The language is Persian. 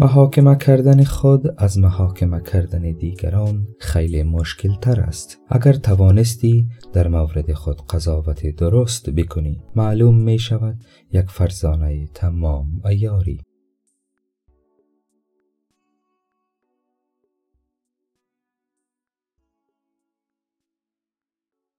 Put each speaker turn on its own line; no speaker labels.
محاکمه کردن خود از محاکمه کردن دیگران خیلی مشکل تر است. اگر توانستی در مورد خود قضاوت درست بکنی معلوم می شود یک فرزانه تمام ایاری.